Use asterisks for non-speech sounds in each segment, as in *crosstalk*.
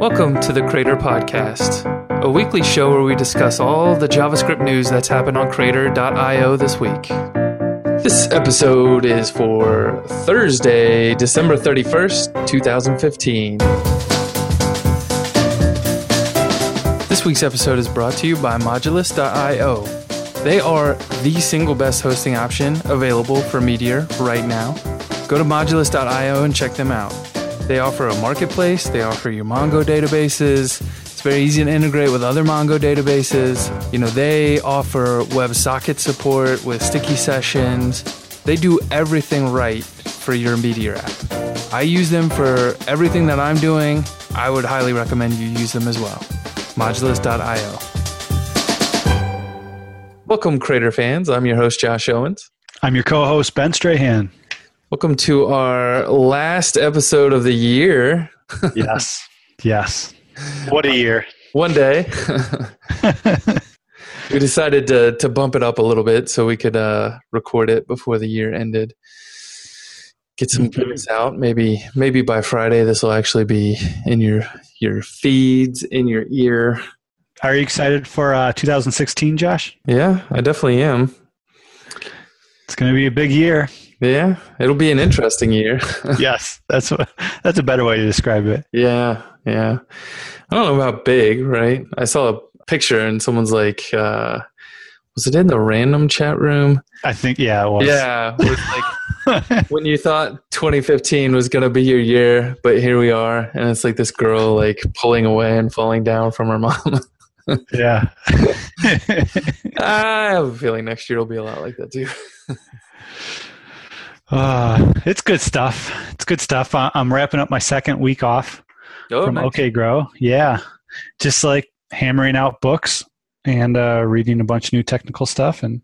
Welcome to the Crater Podcast, a weekly show where we discuss all the JavaScript news that's happened on Crater.io this week. This episode is for Thursday, December 31st, 2015. This week's episode is brought to you by Modulus.io. They are the single best hosting option available for Meteor right now. Go to Modulus.io and check them out. They offer a marketplace, they offer you Mongo databases. It's very easy to integrate with other Mongo databases. You know, they offer WebSocket support with sticky sessions. They do everything right for your Meteor app. I use them for everything that I'm doing. I would highly recommend you use them as well. Modulus.io. Welcome, Crater fans. I'm your host, Josh Owens. I'm your co host, Ben Strahan. Welcome to our last episode of the year. *laughs* yes. Yes. What a year. One day. *laughs* we decided to, to bump it up a little bit so we could uh, record it before the year ended. Get some goodness out. Maybe maybe by Friday this will actually be in your your feeds, in your ear. Are you excited for uh, 2016, Josh? Yeah, I definitely am. It's going to be a big year. Yeah, it'll be an interesting year. *laughs* yes, that's what, that's a better way to describe it. Yeah, yeah. I don't know about big, right? I saw a picture and someone's like, uh, was it in the random chat room? I think yeah, it was. Yeah, it was like *laughs* when you thought 2015 was gonna be your year, but here we are, and it's like this girl like pulling away and falling down from her mom. *laughs* yeah. I have a feeling next year will be a lot like that too. Uh, it's good stuff. It's good stuff. I'm wrapping up my second week off oh, from nice. OK Grow. Yeah, just like hammering out books and uh, reading a bunch of new technical stuff and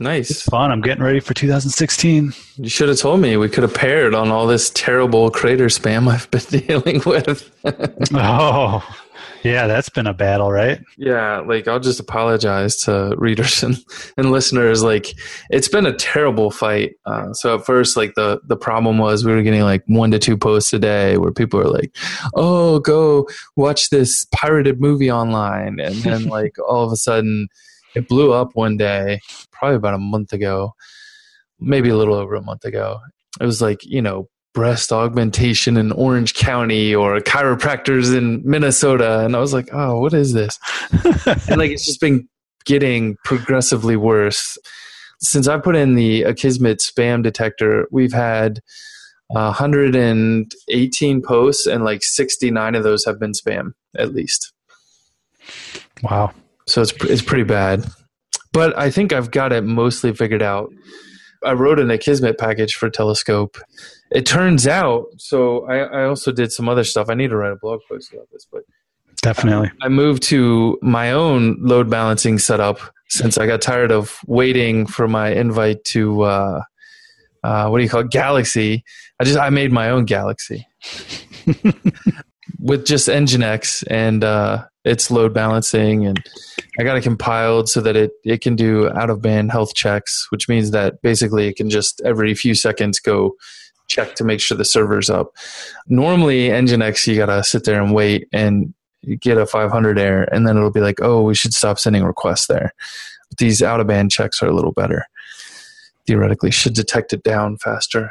nice. It's fun. I'm getting ready for 2016. You should have told me. We could have paired on all this terrible crater spam I've been *laughs* dealing with. *laughs* oh, yeah, that's been a battle, right? Yeah, like I'll just apologize to readers *laughs* and, and listeners. Like it's been a terrible fight. Uh, so at first, like the the problem was we were getting like one to two posts a day where people are like, "Oh, go watch this pirated movie online," and then *laughs* like all of a sudden it blew up one day, probably about a month ago, maybe a little over a month ago. It was like you know breast augmentation in Orange County or chiropractors in Minnesota. And I was like, oh, what is this? *laughs* and like, it's just been getting progressively worse. Since I put in the Akismet spam detector, we've had 118 posts and like 69 of those have been spam at least. Wow. So it's, it's pretty bad. But I think I've got it mostly figured out. I wrote an Akismet package for Telescope. It turns out so I, I, also did some other stuff. I need to write a blog post about this but definitely. I, I, moved to my own load balancing setup since i got tired of waiting for my invite to uh, uh, what do you call it? Galaxy. I just i made my own galaxy *laughs* with just nginx and uh, its load balancing and i got it compiled so that it, it can do out of band health checks which means that basically it can just every few seconds go check to make sure the server's up. Normally, Nginx, you gotta sit there and wait and get a 500 error, and then it'll be like, oh, we should stop sending requests there. But these out of band checks are a little better. Theoretically, should detect it down faster.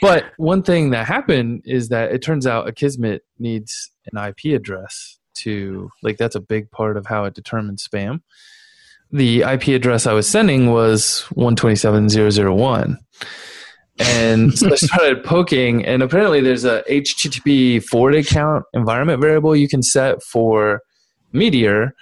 But one thing that happened is that it turns out Akismet needs an IP address to like that's a big part of how it determines spam. The IP address I was sending was 127.0.0.1 and so I started *laughs* poking, and apparently there's a HTTP forwarded count environment variable you can set for Meteor,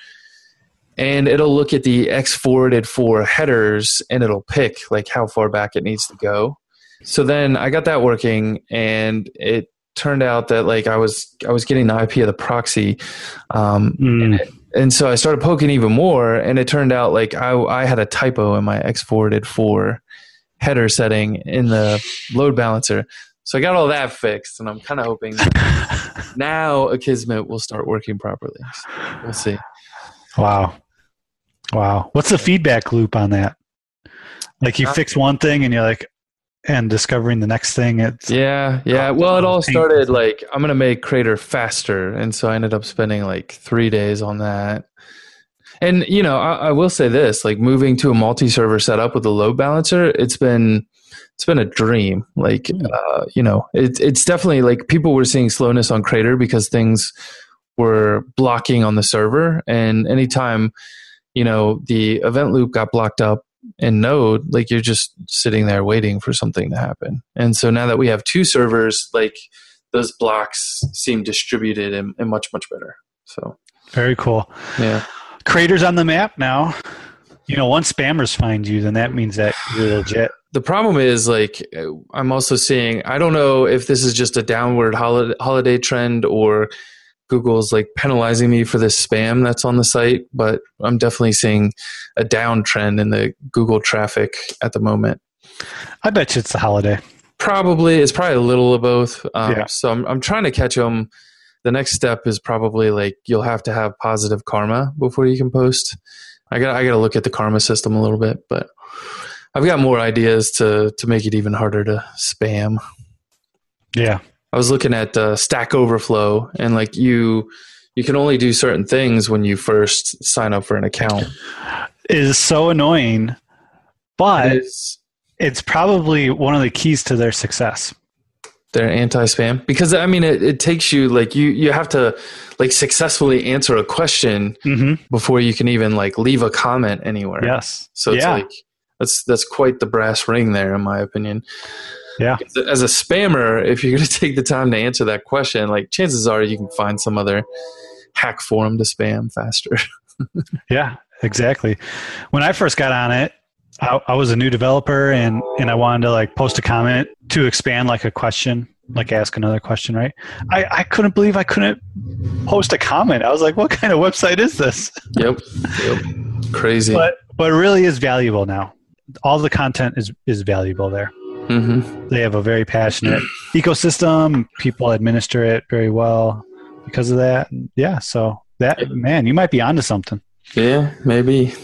and it'll look at the X forwarded for headers, and it'll pick like how far back it needs to go. So then I got that working, and it turned out that like I was I was getting the IP of the proxy, um, mm. and, it, and so I started poking even more, and it turned out like I I had a typo in my X forwarded for header setting in the load balancer. So I got all that fixed, and I'm kind of hoping *laughs* now Akismet will start working properly. So we'll see. Wow, wow. What's the feedback loop on that? Like you fix one thing, and you're like, and discovering the next thing. It's yeah, yeah. Well, it all started like I'm gonna make Crater faster, and so I ended up spending like three days on that. And you know, I, I will say this: like moving to a multi-server setup with a load balancer, it's been it's been a dream. Like, hmm. uh, you know, it's it's definitely like people were seeing slowness on Crater because things were blocking on the server, and anytime you know the event loop got blocked up in Node, like you're just sitting there waiting for something to happen. And so now that we have two servers, like those blocks seem distributed and, and much much better. So very cool. Yeah. Craters on the map now. You know, once spammers find you, then that means that you're legit. The problem is, like, I'm also seeing, I don't know if this is just a downward holiday, holiday trend or Google's like penalizing me for this spam that's on the site, but I'm definitely seeing a downtrend in the Google traffic at the moment. I bet you it's the holiday. Probably. It's probably a little of both. Um, yeah. So I'm, I'm trying to catch them. The next step is probably like you'll have to have positive karma before you can post. I got I got to look at the karma system a little bit, but I've got more ideas to to make it even harder to spam. Yeah, I was looking at uh, Stack Overflow, and like you, you can only do certain things when you first sign up for an account. It is so annoying, but it it's probably one of the keys to their success. They're anti-spam because I mean it, it takes you like you you have to like successfully answer a question mm-hmm. before you can even like leave a comment anywhere. Yes. So it's yeah. like that's that's quite the brass ring there, in my opinion. Yeah. As a spammer, *laughs* if you're going to take the time to answer that question, like chances are you can find some other hack forum to spam faster. *laughs* yeah, exactly. When I first got on it, I, I, was a new developer and, and I wanted to like post a comment to expand like a question, like ask another question, right? I, I couldn't believe I couldn't post a comment. I was like, what kind of website is this? *laughs* Yep. Yep. Crazy. But but it really is valuable now. All the content is is valuable there. Mm-hmm. They have a very passionate ecosystem. People administer it very well because of that. Yeah, so that man, you might be onto something. Yeah, maybe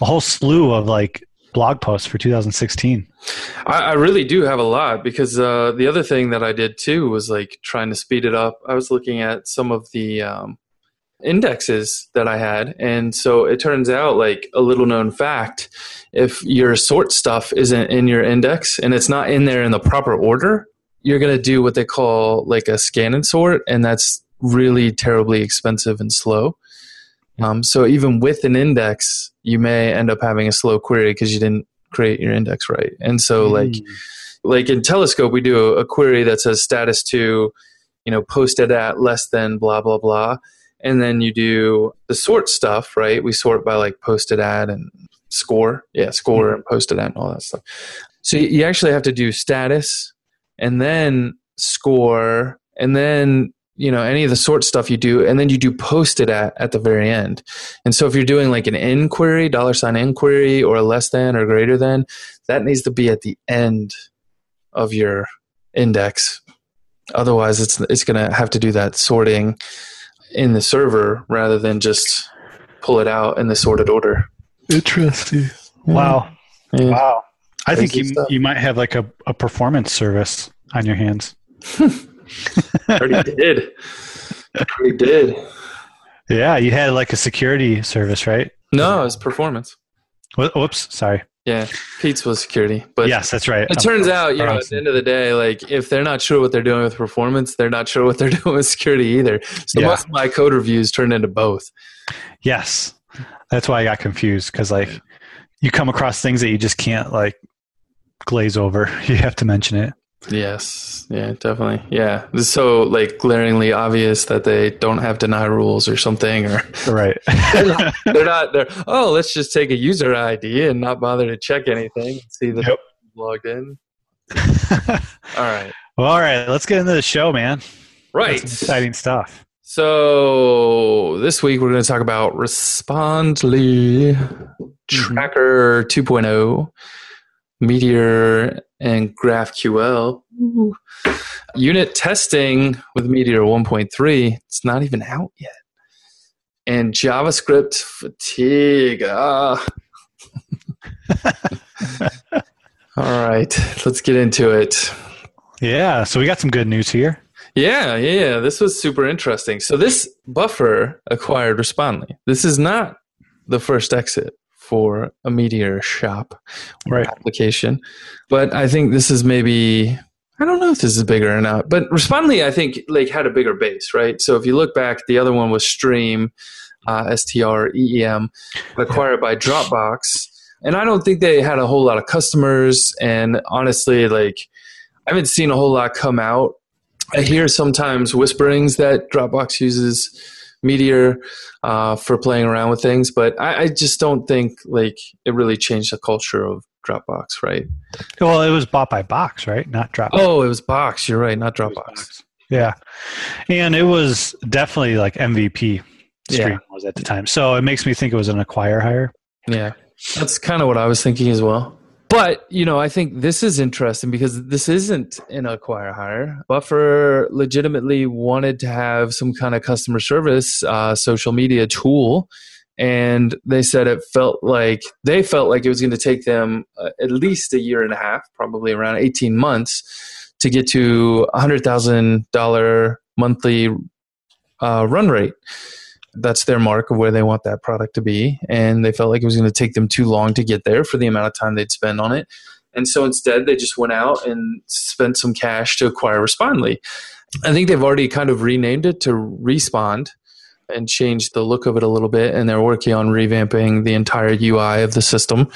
a whole slew of like blog posts for 2016. I, I really do have a lot because uh, the other thing that I did too was like trying to speed it up. I was looking at some of the um, indexes that I had. And so it turns out, like a little known fact, if your sort stuff isn't in your index and it's not in there in the proper order, you're going to do what they call like a scan and sort. And that's really terribly expensive and slow. Um, so even with an index, you may end up having a slow query because you didn't create your index right. And so mm. like, like in Telescope, we do a, a query that says status to, you know, posted at less than blah, blah, blah and then you do the sort stuff, right? We sort by like posted at and score, yeah, score mm-hmm. and posted at and all that stuff. So you actually have to do status and then score and then you know any of the sort stuff you do and then you do posted at at the very end and so if you're doing like an inquiry dollar sign inquiry or a less than or greater than that needs to be at the end of your index otherwise it's it's going to have to do that sorting in the server rather than just pull it out in the sorted order. Interesting. Wow. Yeah. Wow. I think you you might have like a, a performance service on your hands. *laughs* I already did. I already did. Yeah, you had like a security service, right? No, it was performance. Whoops, sorry. Yeah, Pete's was security, but yes, that's right. It turns out, you know, at the end of the day, like if they're not sure what they're doing with performance, they're not sure what they're *laughs* doing with security either. So yeah. most of my code reviews turned into both. Yes, that's why I got confused because like you come across things that you just can't like glaze over. *laughs* You have to mention it. Yes. Yeah, definitely. Yeah. It's so like glaringly obvious that they don't have deny rules or something or right. *laughs* they're, not, they're not they're oh, let's just take a user ID and not bother to check anything and see that yep. logged in. *laughs* all right. Well, all right, let's get into the show, man. Right. exciting stuff. So this week we're going to talk about Respondly mm-hmm. Tracker 2.0 Meteor and GraphQL. Ooh. Unit testing with Meteor 1.3, it's not even out yet. And JavaScript fatigue. Ah. *laughs* All right, let's get into it. Yeah, so we got some good news here. Yeah, yeah, yeah. This was super interesting. So this buffer acquired Respondly. This is not the first exit for a Meteor shop right. application, but I think this is maybe I don't know if this is bigger or not. But Respondly, I think like had a bigger base, right? So if you look back, the other one was Streem, uh, S T R E E M, acquired by Dropbox, and I don't think they had a whole lot of customers. And honestly, like I haven't seen a whole lot come out I hear sometimes whisperings that Dropbox uses Meteor uh, for playing around with things, but I, I, just don't think like it really changed the culture of Dropbox, right? Well, it was bought by Box, right? Not Dropbox. Oh, it was Box. You're right, not Dropbox. Yeah, and it was definitely like MVP. Streem yeah. was at the time, so it makes me think it was an acquire hire. Yeah, that's kind of what I was thinking as well. But you know, I think this is interesting because this isn't an acquire hire. Buffer legitimately wanted to have some kind of customer service uh, social media tool, and they said it felt like they felt like it was going to take them uh, at least a year and a half, probably around eighteen months, to get to a hundred thousand dollar monthly uh, run rate that's their mark of where they want that product to be. And they felt like it was going to take them too long to get there for the amount of time they'd spend on it. And so instead, they just went out and spent some cash to acquire Respondly. I think they've already kind of renamed it to Respond and changed the look of it a little bit. And they're working on revamping the entire UI of the system.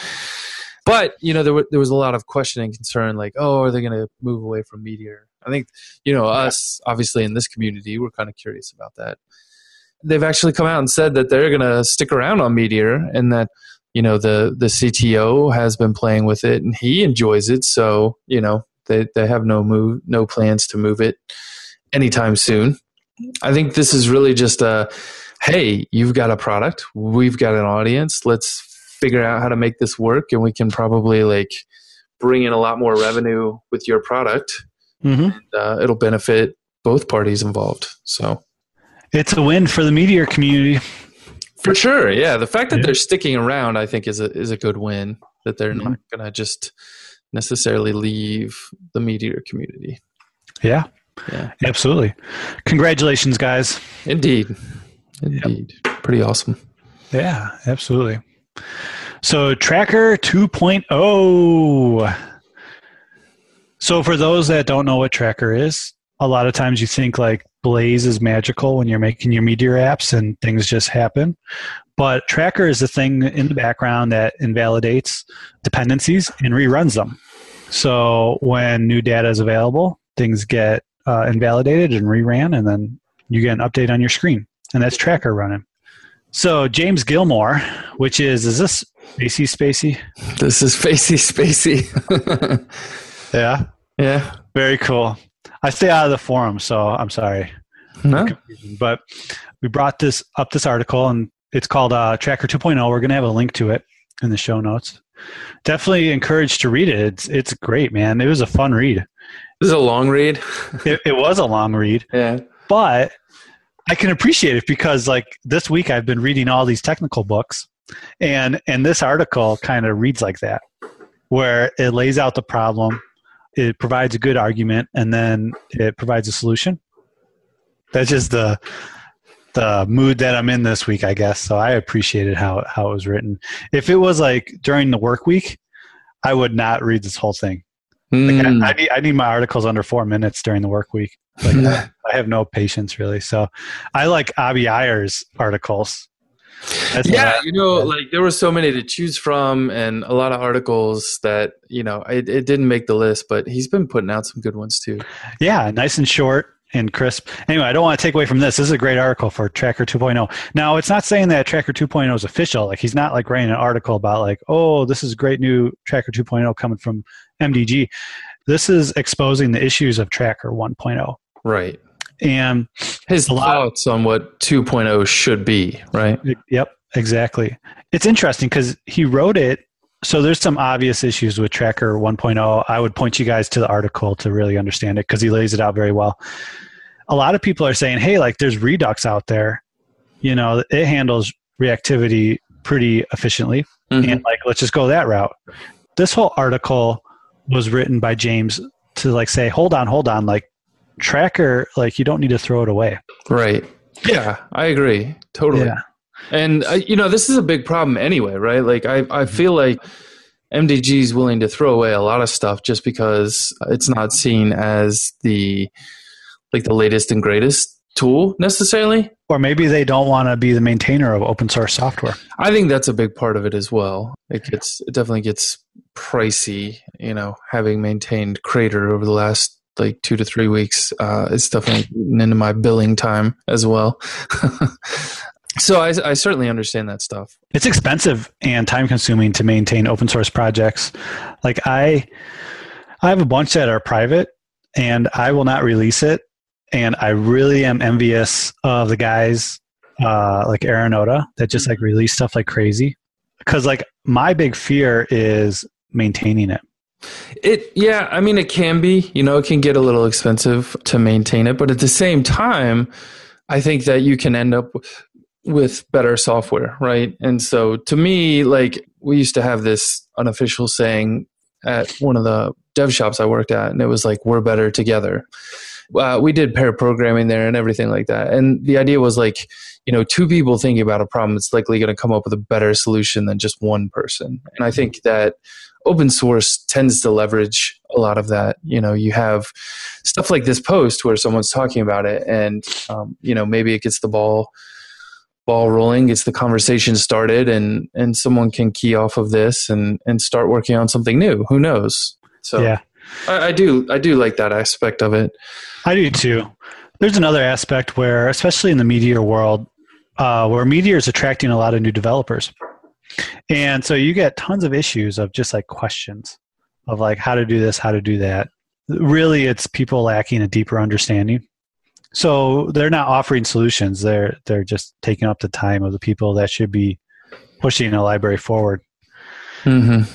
But, you know, there, there was a lot of question and concern like, oh, are they going to move away from Meteor? I think, you know, us, obviously in this community, we're kind of curious about that they've actually come out and said that they're going to stick around on Meteor and that you know the the CTO has been playing with it and he enjoys it. So you know they they have no move no plans to move it anytime soon. I think this is really just a hey, you've got a product, we've got an audience. Let's figure out how to make this work, and we can probably like bring in a lot more revenue with your product. Mm-hmm. And, uh, it'll benefit both parties involved. So it's a win for the Meteor community. For sure, yeah. The fact that yeah. they're sticking around, I think, is a is a good win. That they're mm-hmm. not going to just necessarily leave the Meteor community. Yeah, yeah, absolutely. Congratulations, guys. Indeed, indeed, yep. pretty awesome. Yeah, absolutely. So, Tracker 2.0. So, for those that don't know what Tracker is, a lot of times you think like Blaze is magical when you're making your Meteor apps and things just happen. But Tracker is the thing in the background that invalidates dependencies and reruns them. So when new data is available, things get uh, invalidated and reran, and then you get an update on your screen. And that's Tracker running. So James Gillmore, which is, is this Spacey Spacey? This is Facey Spacey. *laughs* yeah. Yeah. Very cool. I stay out of the forum, so I'm sorry. No. But we brought this up this article, and it's called uh, Tracker 2.0. We're going to have a link to it in the show notes. Definitely encouraged to read it. It's it's great, man. It was a fun read. This is a long read. *laughs* it, it was a long read. Yeah. But I can appreciate it because like this week I've been reading all these technical books, and and this article kind of reads like that, where it lays out the problem it provides a good argument and then it provides a solution. That's just the the mood that i'm in this week i guess. So i appreciated how how it was written. If it was like during the work week i would not read this whole thing. Mm. like I, I, need, I need my articles under four minutes during the work week. Like I, *laughs* I, have no patience really. So i like Abhi Aiyer's articles that's yeah, you know, like there were so many to choose from, and a lot of articles that you know it, it didn't make the list, but he's been putting out some good ones too. Yeah, nice and short and crisp. Anyway, I don't want to take away from this. This is a great article for Tracker 2.0. Now, it's not saying that Tracker 2.0 is official. Like he's not like writing an article about like, oh, this is great new Tracker 2.0 coming from MDG. This is exposing the issues of Tracker 1.0. Right and his thoughts on what 2.0 should be, right? Yep, exactly. It's interesting because he wrote it. So there's some obvious issues with Tracker 1.0. I would point you guys to the article to really understand it because he lays it out very well. A lot of people are saying, hey, like there's Redux out there. You know, it handles reactivity pretty efficiently. Mm-hmm. And like, let's just go that route. This whole article was written by James to like say, hold on, hold on, like tracker, like you don't need to throw it away. Right. Yeah, I agree. Totally. Yeah. And uh, you know, this is a big problem anyway, right? Like I, I mm-hmm. feel like MDG is willing to throw away a lot of stuff just because it's not seen as the like the latest and greatest tool necessarily. Or maybe they don't want to be the maintainer of open source software. I think that's a big part of it as well. It gets it definitely gets pricey, you know, having maintained Crater over the last like two to three weeks. Uh, it's definitely into my billing time as well. *laughs* so I, I certainly understand that stuff. It's expensive and time consuming to maintain open source projects. Like I, I have a bunch that are private, and I will not release it. And I really am envious of the guys uh, like Arunoda that just like release stuff like crazy. Because like my big fear is maintaining it. It yeah, I mean it can be, you know, it can get a little expensive to maintain it, but at the same time, I think that you can end up with better software, right? And so to me, like we used to have this unofficial saying at one of the dev shops I worked at, and it was like, we're better together. Uh, we did pair programming there and everything like that. And the idea was like, you know, two people thinking about a problem, it's likely going to come up with a better solution than just one person. And I think that open source tends to leverage a lot of that. You know, you have stuff like this post where someone's talking about it, and um, you know maybe it gets the ball ball rolling, gets the conversation started, and and someone can key off of this and and start working on something new. Who knows? So yeah, I, I do I do like that aspect of it. I do too. There's another aspect where, especially in the Meteor world, uh, where Meteor is attracting a lot of new developers. And so you get tons of issues of just like questions of like how to do this, how to do that. Really, it's people lacking a deeper understanding. So they're not offering solutions. They're they're just taking up the time of the people that should be pushing a library forward. Mm-hmm.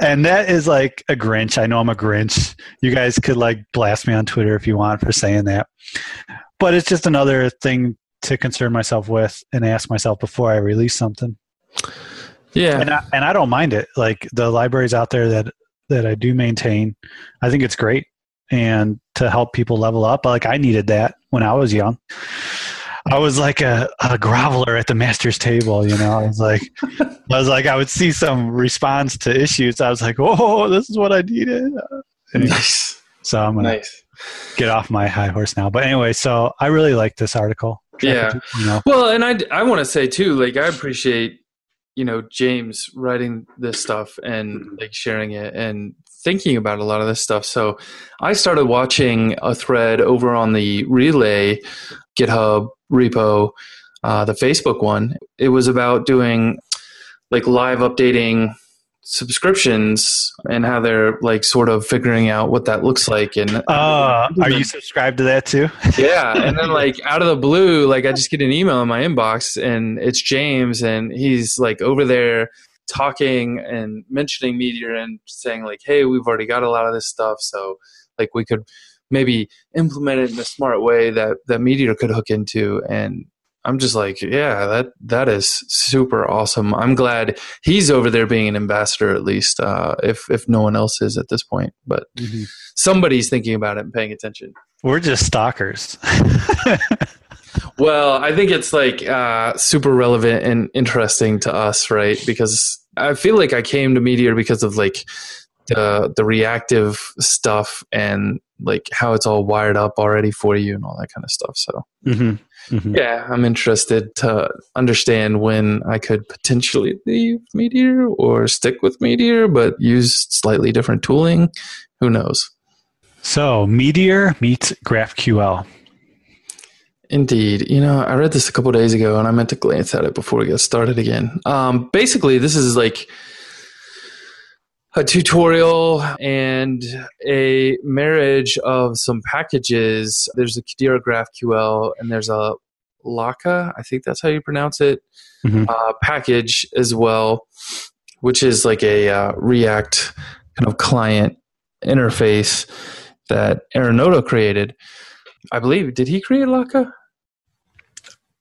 And that is like a Grinch. I know I'm a Grinch. You guys could like blast me on Twitter if you want for saying that. But it's just another thing to concern myself with and ask myself before I release something. Yeah, and I, and I don't mind it. Like the libraries out there that that I do maintain, I think it's great, and to help people level up. Like I needed that when I was young. I was like a, a groveler at the master's table, you know. I was like, I was like, I would see some response to issues. I was like, oh, this is what I needed. *laughs* Anyway, nice. So I'm gonna nice. get off my high horse now. But anyway, so I really like this article. Yeah. You know. Well, and I I want to say too, like I appreciate you know James writing this stuff and like sharing it and thinking about a lot of this stuff. So I started watching a thread over on the Relay GitHub repo, uh, the Facebook one. It was about doing like live updating subscriptions and how they're like sort of figuring out what that looks like and uh, are you *laughs* subscribed to that too? *laughs* Yeah and then like out of the blue like i just get an email in my inbox and it's james and he's like over there talking and mentioning meteor and saying like hey we've already got a lot of this stuff so like we could maybe implement it in a smart way that that meteor could hook into. And I'm just like, yeah, that that is super awesome. I'm glad he's over there being an ambassador at least, uh, if if no one else is at this point. But mm-hmm. somebody's thinking about it and paying attention. We're just stalkers. *laughs* well, I think it's like uh, super relevant and interesting to us, right? Because I feel like I came to Meteor because of like the the reactive stuff and like how it's all wired up already for you and all that kind of stuff. So. Mm-hmm. Mm-hmm. Yeah, I'm interested to understand when I could potentially leave Meteor or stick with Meteor, but use slightly different tooling. Who knows? So, Meteor meets GraphQL. Indeed. You know, I read this a couple days ago and I meant to glance at it before we get started again. Um, basically, this is like a tutorial and a marriage of some packages. There's a Kadira GraphQL and there's a Lokka, I think that's how you pronounce it, mm-hmm. uh, package as well, which is like a uh, React kind of client interface that Arunoda created. I believe. Did he create Lokka?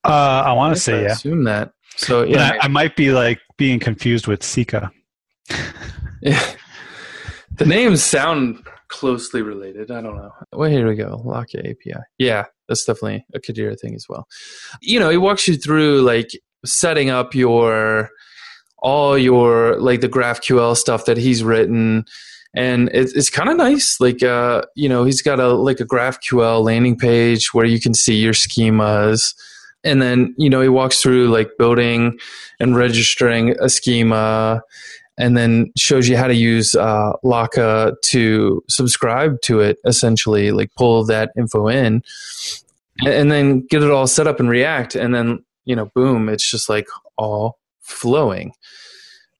Uh, I want to say I yeah. Assume that. So yeah, I, I might be like being confused with Sikka. Yeah. the names sound closely related. I don't know. Well, here we go. Lockit API. Yeah, that's definitely a Kadira thing as well. You know, he walks you through like setting up your all your like the GraphQL stuff that he's written and it's kind of nice like uh you know he's got a like a graphql landing page where you can see your schemas and then you know he walks through like building and registering a schema and then shows you how to use uh, Lokka to subscribe to it essentially like pull that info in and then get it all set up in react and then you know boom it's just like all flowing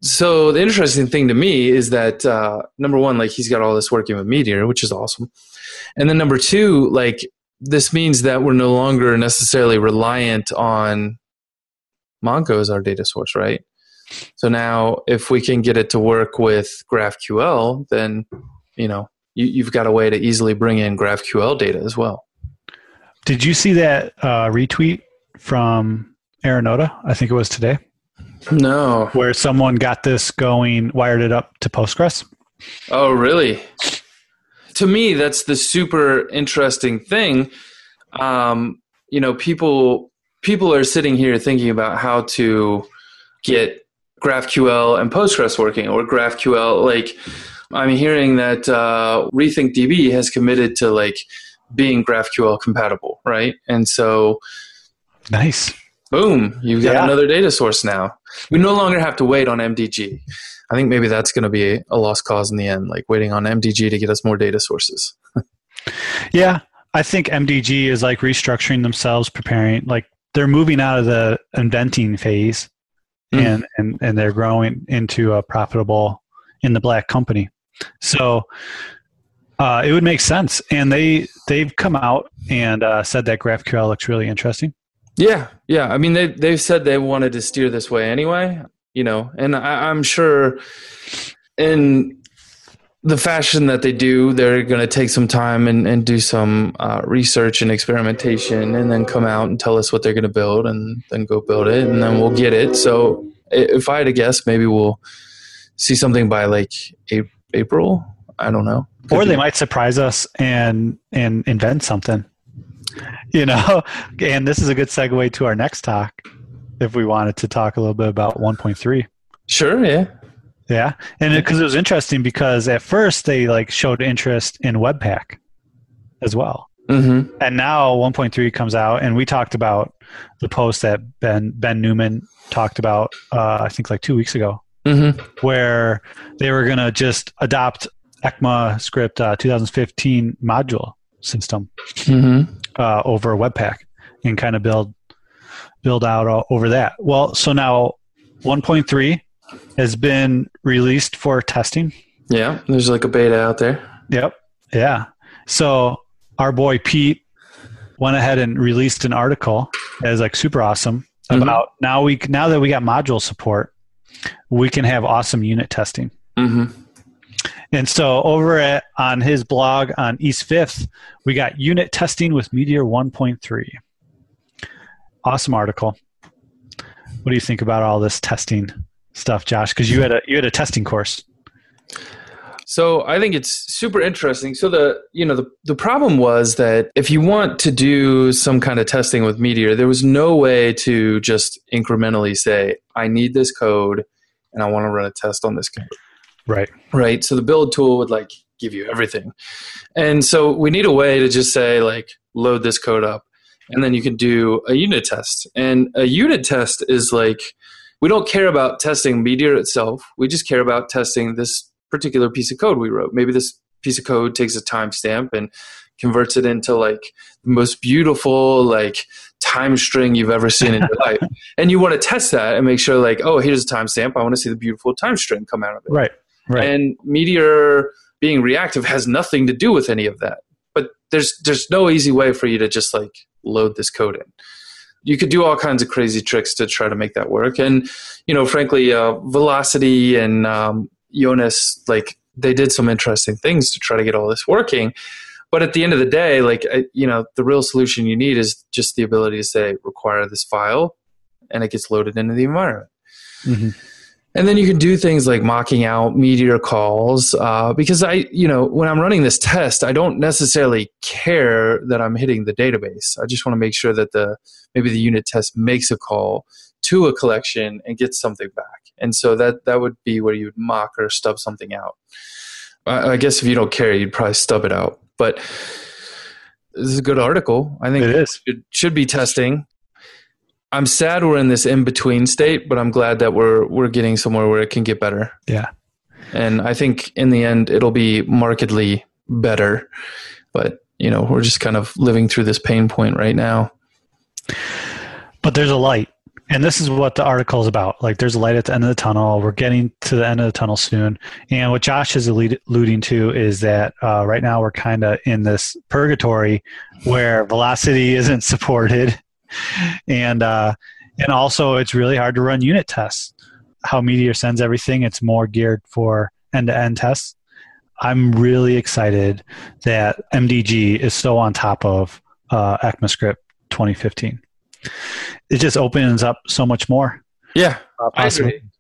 so the interesting thing to me is that uh, number one, like he's got all this working with Meteor, which is awesome, and then number two, like this means that we're no longer necessarily reliant on Mongo as our data source, right? So now, if we can get it to work with GraphQL, then you know you, you've got a way to easily bring in GraphQL data as well. Did you see that uh, retweet from Arunoda? I think it was today. No. Where someone got this going, wired it up to Postgres. Oh, really? To me, that's the super interesting thing. Um, you know, people people are sitting here thinking about how to get GraphQL and Postgres working, or GraphQL. Like, I'm hearing that uh, Rethink DB has committed to like being GraphQL compatible, right? And so, nice boom, you've got yeah. another data source now. We no longer have to wait on MDG. I think maybe that's going to be a lost cause in the end, like waiting on MDG to get us more data sources. *laughs* yeah, I think MDG is like restructuring themselves, preparing, like they're moving out of the inventing phase mm. and, and, and they're growing into a profitable in the black company. So uh, it would make sense. And they, they've come out and uh, said that GraphQL looks really interesting. Yeah, yeah. I mean, they they've said they wanted to steer this way anyway. You know, and I, I'm sure in the fashion that they do, they're going to take some time and, and do some uh, research and experimentation, and then come out and tell us what they're going to build, and then go build it, and then we'll get it. So, if I had to guess, maybe we'll see something by like April. I don't know. Could or they be. might surprise us and and invent something. you know, *laughs* and this is a good segue to our next talk if we wanted to talk a little bit about 1.3. Sure, yeah. Yeah. And because it, it, was interesting because at first they like showed interest in Webpack as well. Mm-hmm. And now 1.3 comes out and we talked about the post that Ben Ben Newman talked about uh, I think like 2 weeks ago. Mm-hmm. Where they were going to just adopt ECMAScript uh, 2015 module system. Mm-hmm uh, over Webpack and kind of build build out uh, over that. Well, so now 1.3 has been released for testing. Yeah, there's like a beta out there. Yep. Yeah. So our boy Pete went ahead and released an article that is like super awesome mm-hmm. about now we now that we got module support, we can have awesome unit testing. Mm-hmm. And so over at, on his blog on East Fifth, we got unit testing with Meteor 1.3. Awesome article. What do you think about all this testing stuff, Josh? Because you had a you had a testing course. So I think it's super interesting. So the you know the the problem was that if you want to do some kind of testing with Meteor, there was no way to just incrementally say, I need this code and I want to run a test on this code. Right. Right. So the build tool would like give you everything. And so we need a way to just say like load this code up and then you can do a unit test. And a unit test is like we don't care about testing Meteor itself. We just care about testing this particular piece of code we wrote. Maybe this piece of code takes a timestamp and converts it into like the most beautiful like time string you've ever seen in your *laughs* life. And you want to test that and make sure like, oh, here's a timestamp. I want to see the beautiful time string come out of it. Right. Right. And Meteor being reactive has nothing to do with any of that. But there's there's no easy way for you to just like load this code in. You could do all kinds of crazy tricks to try to make that work. And you know, frankly, uh, Velocity and um, Jonas like they did some interesting things to try to get all this working. But at the end of the day, like you know, the real solution you need is just the ability to say require this file, and it gets loaded into the environment. Mm-hmm. And then you can do things like mocking out meteor calls uh, because i you know when i'm running this test i don't necessarily care that i'm hitting the database. I just want to make sure that the maybe the unit test makes a call to a collection and gets something back. And so that that would be where you'd mock or stub something out. I, I guess if you don't care you'd probably stub it out. But this is a good article. I think it is. it should be testing I'm sad we're in this in between state, but I'm glad that we're we're getting somewhere where it can get better. Yeah. And I think in the end it'll be markedly better. But, you know, we're just kind of living through this pain point right now. But there's a light. And this is what the article is about. Like, there's a light at the end of the tunnel. We're getting to the end of the tunnel soon. And what Josh is alluding to is that uh, right now we're kind of in this purgatory where velocity *laughs* isn't supported *laughs* and uh, and also it's really hard to run unit tests. How Meteor sends everything, it's more geared for end-to-end tests. I'm really excited that MDG is so on top of uh, ECMAScript 2015. It just opens up so much more. Yeah, uh,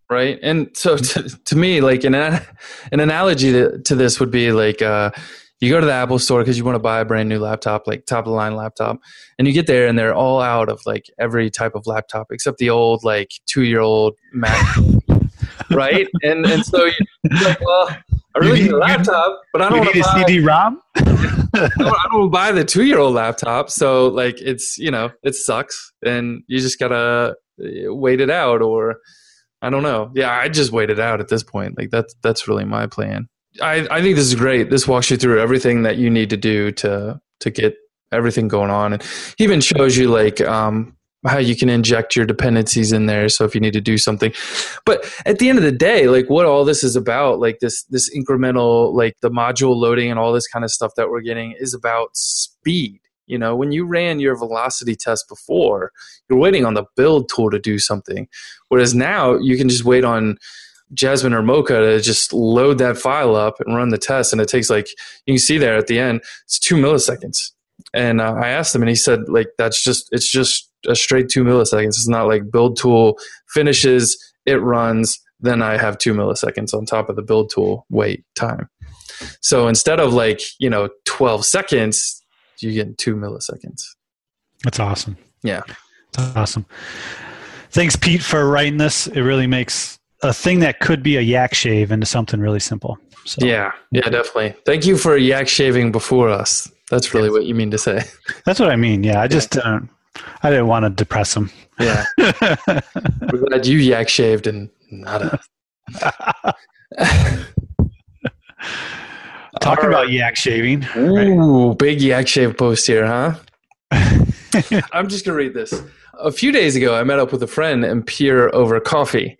right. And so to, to me, like an an analogy to, to this would be like uh, you go to the Apple store because you want to buy a brand new laptop, like top of the line laptop, and you get there and they're all out of like every type of laptop except the old like two year old Mac, *laughs* right? And and so you're like, well, I really need, need a laptop, but I don't want to buy CD-ROM. *laughs* I don't, I don't buy the two year old laptop, so like it's you know it sucks, and you just gotta uh, wait it out, or I don't know. Yeah, I just wait it out at this point. Like that's that's really my plan. I, I think this is great. This walks you through everything that you need to do to to get everything going on, and even shows you like um, how you can inject your dependencies in there. So if you need to do something, but at the end of the day, like what all this is about, like this this incremental, like the module loading and all this kind of stuff that we're getting is about speed. You know, when you ran your velocity test before, you're waiting on the build tool to do something, whereas now you can just wait on Jasmine or Mocha to just load that file up and run the test. And it takes like, you can see there at the end, it's two milliseconds. And uh, I asked him and he said, like, that's just, it's just a straight two milliseconds. It's not like build tool finishes, it runs, then I have two milliseconds on top of the build tool wait time. So instead of like, you know, 12 seconds, you get two milliseconds. That's awesome. Yeah. That's awesome. Thanks, Pete, for writing this. It really makes a thing that could be a yak shave into something really simple. So. Yeah, yeah, definitely. Thank you for yak shaving before us. That's really yes. what you mean to say. *laughs* That's what I mean. Yeah, I just uh, I didn't want to depress him. Yeah, *laughs* we're glad you yak shaved and not us. *laughs* Talking right. about yak shaving. Ooh, right. big yak shave post here, huh? I'm just gonna read this. A few days ago, I met up with a friend and peer over coffee.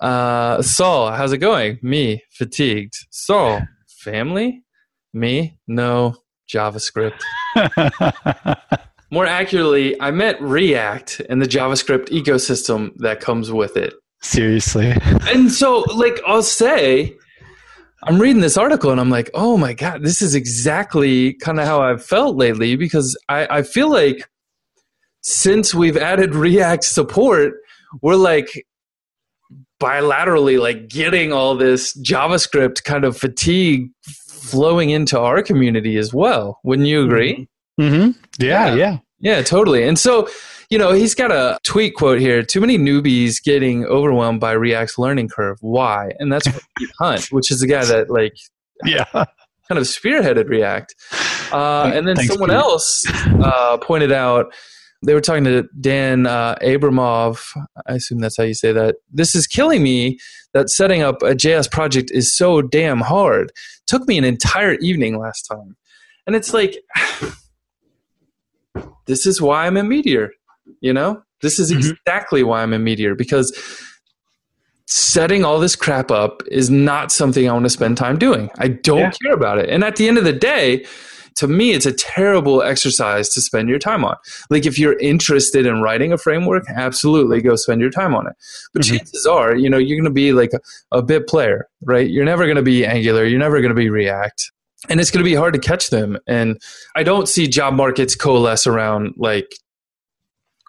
Uh, Saul, how's it going? Me, fatigued. Saul, family? Me, no, JavaScript. *laughs* More accurately, I meant React and the JavaScript ecosystem that comes with it. Seriously. And so, like, I'll say, I'm reading this article and I'm like, oh my God, this is exactly kind of how I've felt lately because I, I feel like since we've added React support, we're like bilaterally like getting all this JavaScript kind of fatigue flowing into our community as well. Wouldn't you agree? Mm-hmm. mm-hmm. Yeah, yeah, yeah, yeah, totally. And so, you know, he's got a tweet quote here: "Too many newbies getting overwhelmed by React's learning curve. Why?" And that's Pete *laughs* Hunt, which is the guy that like, yeah, kind of spearheaded React. Uh, and then Thanks, someone Pete. else uh, pointed out they were talking to Dan uh, Abramov. I assume that's how you say that. This is killing me that setting up a JS project is so damn hard. took me an entire evening last time. And it's like, *sighs* this is why I'm a Meteor. You know, this is mm-hmm. exactly why I'm a Meteor because setting all this crap up is not something I want to spend time doing. I don't yeah. care about it. And at the end of the day, to me, it's a terrible exercise to spend your time on. Like, if you're interested in writing a framework, absolutely go spend your time on it. But mm-hmm. chances are, you know, you're going to be like a, a bit player, right? You're never going to be Angular. You're never going to be React. And it's going to be hard to catch them. And I don't see job markets coalesce around like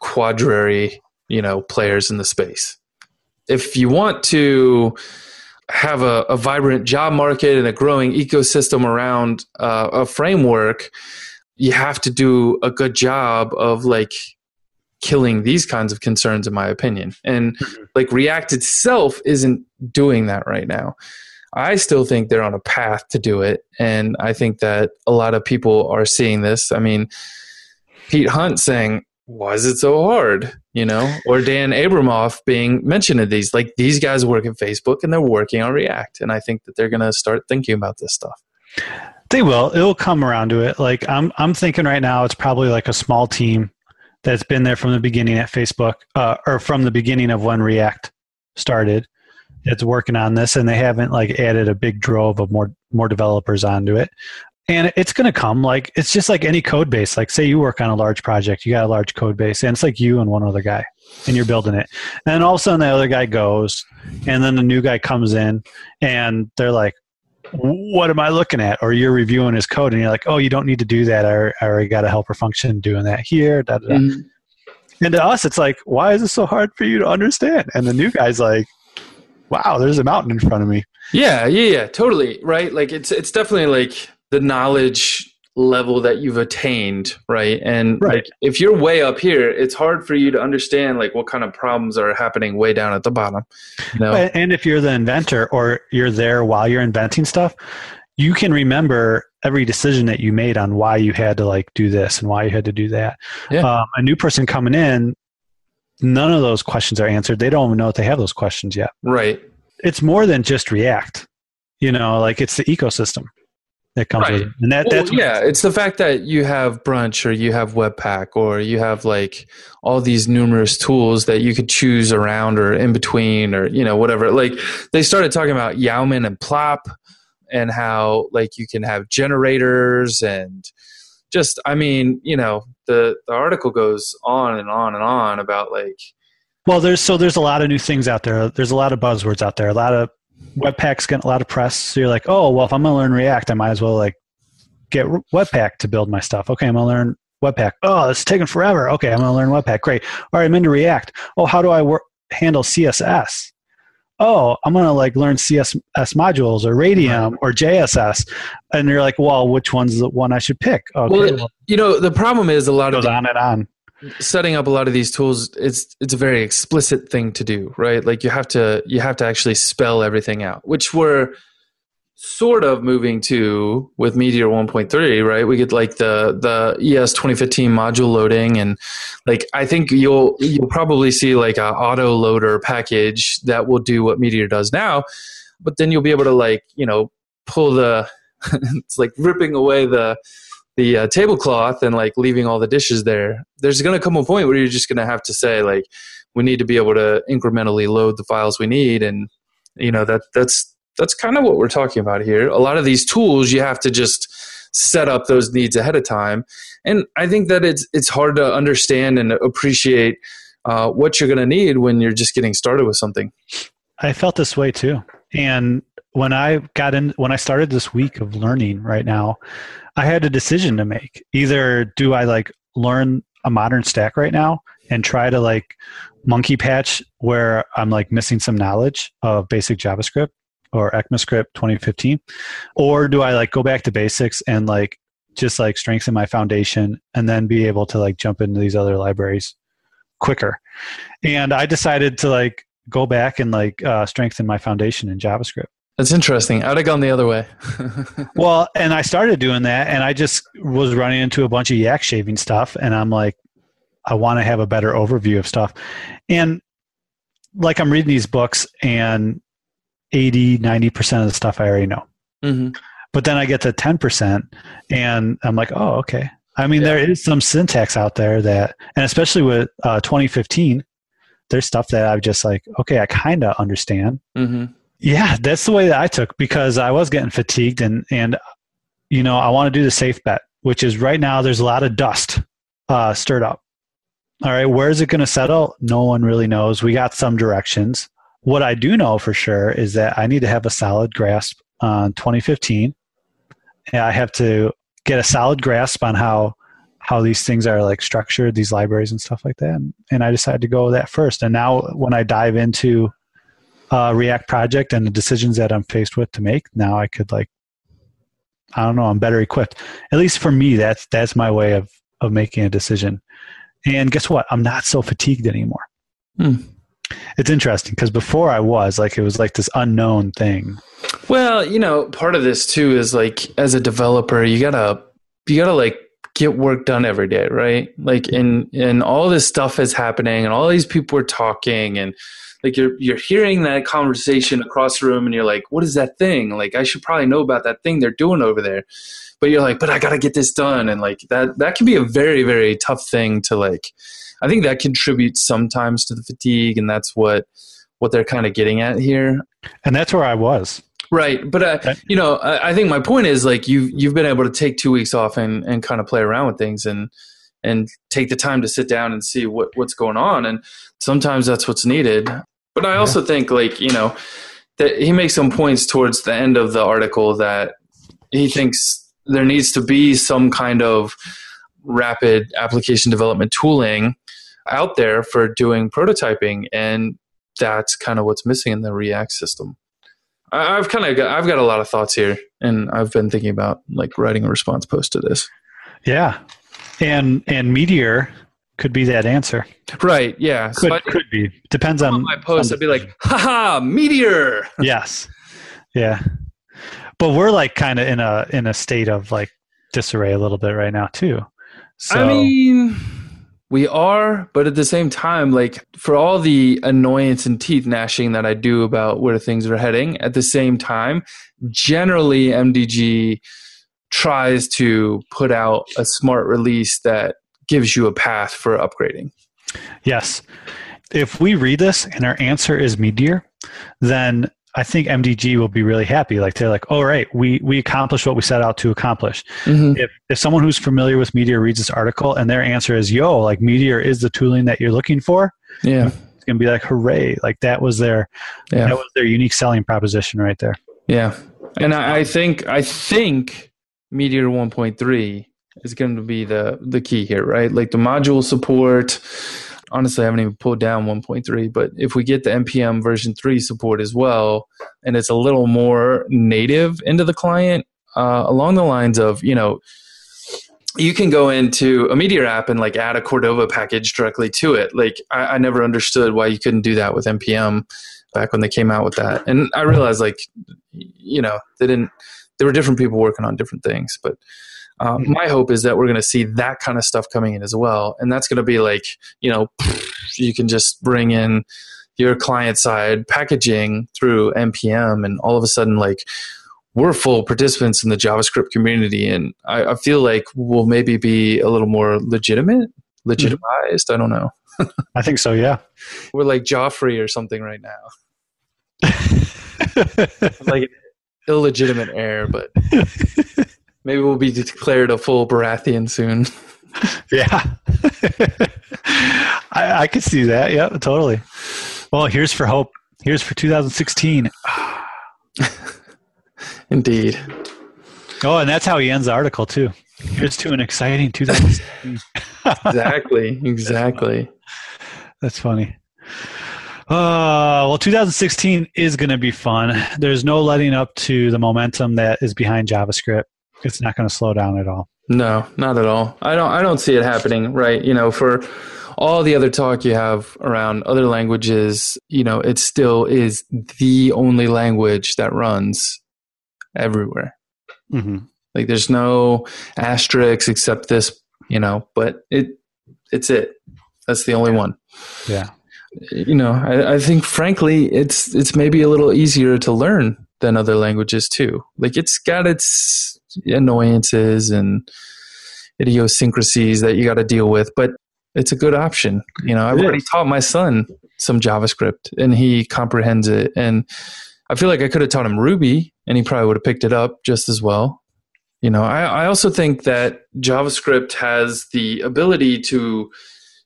quadrary, you know, players in the space. if you want to have a, a vibrant job market and a growing ecosystem around uh, a framework, you have to do a good job of like killing these kinds of concerns in my opinion. And mm-hmm. like react itself isn't doing that right now. I still think they're on a path to do it and i think that a lot of people are seeing this. I mean pete hunt saying why is it so hard you know or dan abramov being mentioned in these like these guys work at facebook and they're working on react and i think that they're going to start thinking about this stuff they will it'll come around to it like i'm i'm thinking right now it's probably like a small team that's been there from the beginning at Facebook, uh, or from the beginning of when React started. It's working on this, and they haven't like added a big drove of more more developers onto it. And it's going to come like it's just like any code base. Like say you work on a large project, you got a large code base, and it's like you and one other guy, and you're building it. And all of a sudden the other guy goes, and then the new guy comes in, and they're like, what am I looking at? Or you're reviewing his code and you're like, oh, you don't need to do that. I, I already got a helper function doing that here. Da, da, da. Mm-hmm. And to us, it's like, why is it so hard for you to understand? And the new guy's like, wow, there's a mountain in front of me. Yeah, yeah, yeah, totally. Right. Like it's it's definitely like the knowledge level that you've attained, right? And right. like if you're way up here, it's hard for you to understand like what kind of problems are happening way down at the bottom. You know? And if you're the inventor or you're there while you're inventing stuff, you can remember every decision that you made on why you had to like do this and why you had to do that. Yeah. Um, a new person coming in, none of those questions are answered. They don't even know if they have those questions yet. Right. It's more than just React. You know, like it's the ecosystem that comes right. with it. And that, well, that's yeah, it's the fact that you have Brunch or you have Webpack or you have like all these numerous tools that you could choose around or in between or you know whatever. Like they started talking about Yeoman and Plop and how like you can have generators and just I mean you know the the article goes on and on and on about like well there's so there's a lot of new things out there there's a lot of buzzwords out there a lot of Webpack's getting a lot of press. So you're like, oh, well, if I'm going to learn React, I might as well like get Webpack to build my stuff. Okay, I'm going to learn Webpack. Oh, it's taking forever. Okay, I'm going to learn Webpack. Great. All right, I'm into React. Oh, how do I work, handle CSS? Oh, I'm going to like learn CSS modules or Radium or JSS. And you're like, well, which one's the one I should pick? Okay. Well, you know, the problem is a lot of goes on and on setting up a lot of these tools it's it's a very explicit thing to do right? Like you have to you have to actually spell everything out which we're sort of moving to with meteor 1.3 right? We get like the the es 2015 module loading and like i think you'll you'll probably see like a auto loader package that will do what meteor does now but then you'll be able to like you know pull the *laughs* it's like ripping away the the uh, tablecloth and like leaving all the dishes there there's going to come a point where you're just going to have to say like we need to be able to incrementally load the files we need. And you know that that's that's kind of what we're talking about here. A lot of these tools you have to just set up those needs ahead of time. And i think that it's it's hard to understand and appreciate uh, what you're going to need when you're just getting started with something. I felt this way too. And when i got in when i started this week of learning right now I had a decision to make. Either do I like learn a modern stack right now and try to like monkey patch where I'm like missing some knowledge of basic JavaScript or ECMAScript 2015, or do I like go back to basics and like just like strengthen my foundation and then be able to like jump into these other libraries quicker? And I decided to like go back and like uh, strengthen my foundation in JavaScript. That's interesting. I'd have gone the other way. *laughs* well, and I started doing that, and I just was running into a bunch of yak shaving stuff, and I'm like, I want to have a better overview of stuff. And like I'm reading these books, and 80, 90% of the stuff I already know. Mm-hmm. But then I get to 10%, and I'm like, oh, okay. I mean, yeah. there is some syntax out there that, and especially with uh, 2015, there's stuff that I've just like, okay, I kind of understand. Mm-hmm yeah, that's the way that I took because I was getting fatigued and and you know I want to do the safe bet, which is right now there's a lot of dust uh, stirred up. All right, where is it going to settle? No one really knows. We got some directions. What I do know for sure is that I need to have a solid grasp on 2015. And I have to get a solid grasp on how how these things are like structured, these libraries and stuff like that. And, and I decided to go that first. And now when I dive into uh, React project and the decisions that I'm faced with to make, now I could like, I don't know, I'm better equipped. At least for me, that's that's my way of of making a decision. And guess what? I'm not so fatigued anymore. Hmm. It's interesting because before I was like it was like this unknown thing. Well, you know, part of this too is like as a developer, you gotta you gotta like get work done every day, right? Like and and all this stuff is happening and all these people are talking and like you're you're hearing that conversation across the room and you're like, what is that thing? Like I should probably know about that thing they're doing over there. But you're like, but I gotta get this done and like that that can be a very, very tough thing to like I think that contributes sometimes to the fatigue and that's what what they're kind of getting at here. And that's where I was. Right, but uh, you know, I, I, think my point is like you you've been able to take two weeks off and, and kind of play around with things and and take the time to sit down and see what what's going on, and sometimes that's what's needed. But I also yeah. think like you know that he makes some points towards the end of the article that he thinks there needs to be some kind of rapid application development tooling out there for doing prototyping and that's kind of what's missing in the react system I've kind of got, I've got a lot of thoughts here, and I've been thinking about like writing a response post to this. Yeah, and and Meteor could be that answer. Right. Yeah. Could so could be depends on, on my post. I'd be like, haha, Meteor. *laughs* yes. Yeah. But we're like kind of in a in a state of like disarray a little bit right now too. So I mean we are, but at the same time, like for all the annoyance and teeth gnashing that I do about where things are heading, at the same time, generally MDG tries to put out a smart release that gives you a path for upgrading. Yes. If we read this and our answer is Meteor, then I think MDG will be really happy. Like they're like, "All right, we we accomplished what we set out to accomplish." Mm-hmm. If if someone who's familiar with Meteor reads this article and their answer is, "Yo, like Meteor is the tooling that you're looking for," yeah, it's gonna be like, "Hooray!" Like that was their yeah. that was their unique selling proposition right there. Yeah, and I, I think I think Meteor 1.3 is going to be the the key here, right? Like the module support honestly, I haven't even pulled down 1.3, but if we get the npm version 3 support as well, and it's a little more native into the client, uh, along the lines of, you know, you can go into a Meteor app and like add a Cordova package directly to it. Like I, I never understood why you couldn't do that with npm back when they came out with that, and I realized like, you know, they didn't. There were different people working on different things, but um, my hope is that we're going to see that kind of stuff coming in as well, and that's going to be like you know *laughs* you can just bring in your client side packaging through npm, and all of a sudden like we're full participants in the JavaScript community, and I, I feel like we'll maybe be a little more legitimate, legitimized. Mm-hmm. I don't know. *laughs* I think so. Yeah, we're like Joffrey or something right now. *laughs* like illegitimate heir, but Maybe we'll be declared a full Baratheon soon. *laughs* yeah. I, I could see that. Yeah, totally. Well, here's for hope. Here's for 2016. *sighs* Indeed. Oh, and that's how he ends the article, too. Here's to an exciting 2016. *laughs* exactly. Exactly. That's funny. Uh, well, 2016 is going to be fun. There's no letting up to the momentum that is behind JavaScript it's not going to slow down at all. No, not at all. I don't. I don't see it happening. Right. You know, for all the other talk you have around other languages, you know, it still is the only language that runs everywhere. Mm-hmm. Like, there's no asterisks except this. You know, but it it's it. That's the only one. Yeah. You know, I, I think frankly, it's it's maybe a little easier to learn than other languages too. Like, it's got its annoyances and idiosyncrasies that you got to deal with, but it's a good option. You know, I've already taught my son some JavaScript and he comprehends it. And I feel like I could have taught him Ruby and he probably would have picked it up just as well. You know, I, I also think that JavaScript has the ability to,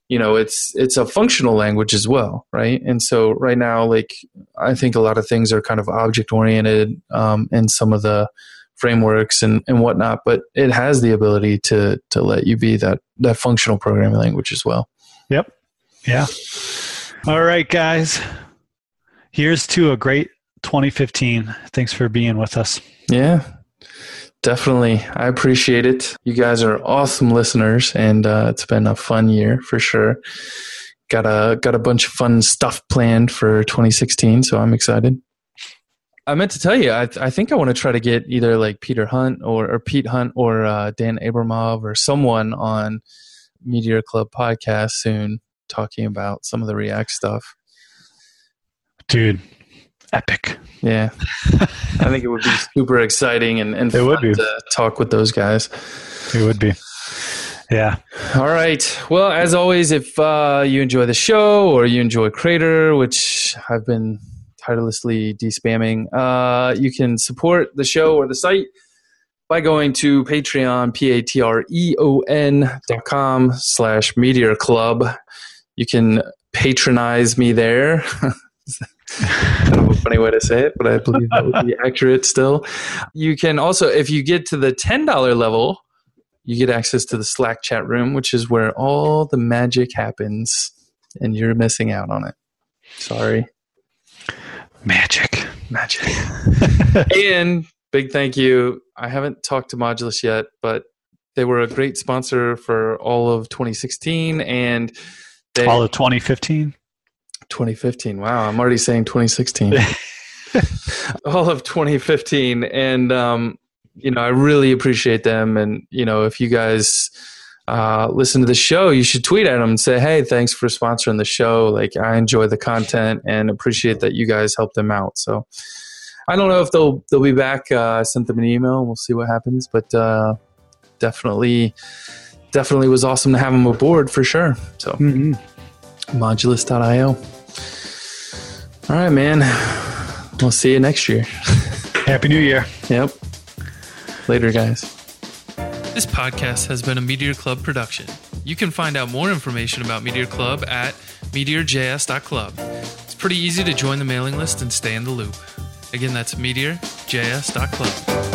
you know, it's it's a functional language as well, right? And so right now, like I think a lot of things are kind of object oriented, um, and some of the frameworks and, and whatnot, but it has the ability to to let you be that that functional programming language as well. Yep. Yeah. All right, guys. here's to a great 2015. Thanks for being with us. Yeah, definitely. I appreciate it. You guys are awesome listeners, and uh, it's been a fun year for sure. Got a got a bunch of fun stuff planned for 2016, so I'm excited. I meant to tell you, I, I think I want to try to get either like Peter Hunt or, or Pete Hunt or uh, Dan Abramov or someone on Meteor Club podcast soon talking about some of the React stuff. Dude, epic. Yeah. *laughs* I think it would be super exciting and, and it would be. to talk with those guys. It would be. Yeah. All right. Well, as always, if uh, you enjoy the show or you enjoy Crater, which I've been tirelessly despamming, uh, you can support the show or the site by going to Patreon, P-A-T-R-E-O-N dot com slash Meteor Club. You can patronize me there. *laughs* kind of a funny way to say it, but I believe that would be *laughs* accurate still. You can also, if you get to the $10 level, you get access to the Slack chat room, which is where all the magic happens, and you're missing out on it. Sorry. Magic. Magic. *laughs* and big thank you. I haven't talked to Modulus yet, but they were a great sponsor for all of 2016 and they, all of 2015. 2015. Wow, I'm already saying 2016. *laughs* *laughs* all of 2015, and um, you know, I really appreciate them. And you know, if you guys uh, listen to the show, you should tweet at them and say, "Hey, thanks for sponsoring the show. Like, I enjoy the content and appreciate that you guys help them out." So, I don't know if they'll they'll be back. Uh, I sent them an email. We'll see what happens, but uh, definitely, definitely was awesome to have them aboard for sure. So, mm-hmm. Modulus.io. All right, man. We'll see you next year. *laughs* Happy New Year. Yep. Later, guys. This podcast has been a Meteor Club production. You can find out more information about Meteor Club at meteorjs.club. It's pretty easy to join the mailing list and stay in the loop. Again, that's meteorjs.club.